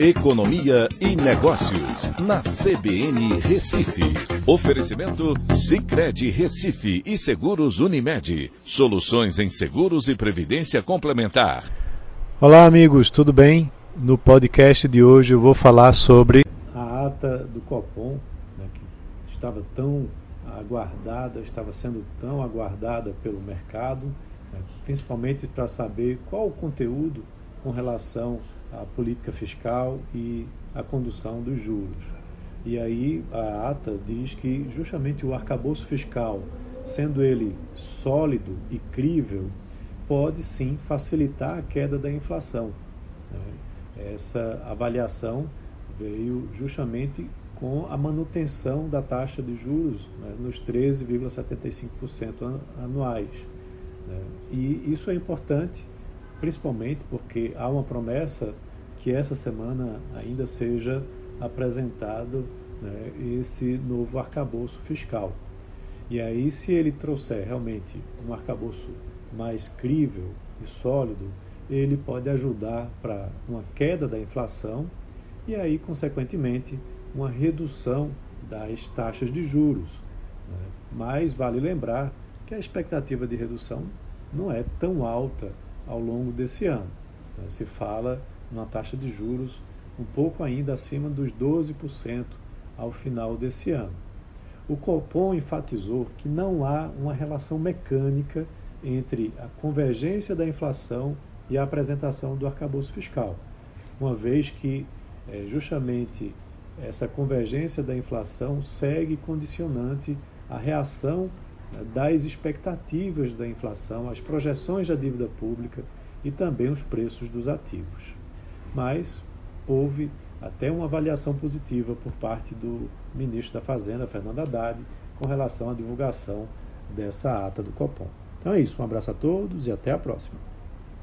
Economia e Negócios, na CBN Recife. Oferecimento Cicred Recife e Seguros Unimed. Soluções em seguros e previdência complementar. Olá, amigos, tudo bem? No podcast de hoje eu vou falar sobre a ata do Copom, né, que estava tão aguardada, estava sendo tão aguardada pelo mercado, né, principalmente para saber qual o conteúdo com relação a política fiscal e a condução dos juros. E aí a ata diz que justamente o arcabouço fiscal, sendo ele sólido e crível, pode sim facilitar a queda da inflação. Né? Essa avaliação veio justamente com a manutenção da taxa de juros né, nos 13,75% anuais. Né? E isso é importante principalmente porque há uma promessa que essa semana ainda seja apresentado né, esse novo arcabouço fiscal. E aí, se ele trouxer realmente um arcabouço mais crível e sólido, ele pode ajudar para uma queda da inflação e aí, consequentemente, uma redução das taxas de juros. Né? Mas vale lembrar que a expectativa de redução não é tão alta ao longo desse ano. Né? Se fala numa taxa de juros um pouco ainda acima dos 12% ao final desse ano. O Copom enfatizou que não há uma relação mecânica entre a convergência da inflação e a apresentação do arcabouço fiscal, uma vez que é, justamente essa convergência da inflação segue condicionante a reação das expectativas da inflação, as projeções da dívida pública e também os preços dos ativos. Mas houve até uma avaliação positiva por parte do ministro da Fazenda, Fernando Haddad, com relação à divulgação dessa ata do Copom. Então é isso, um abraço a todos e até a próxima.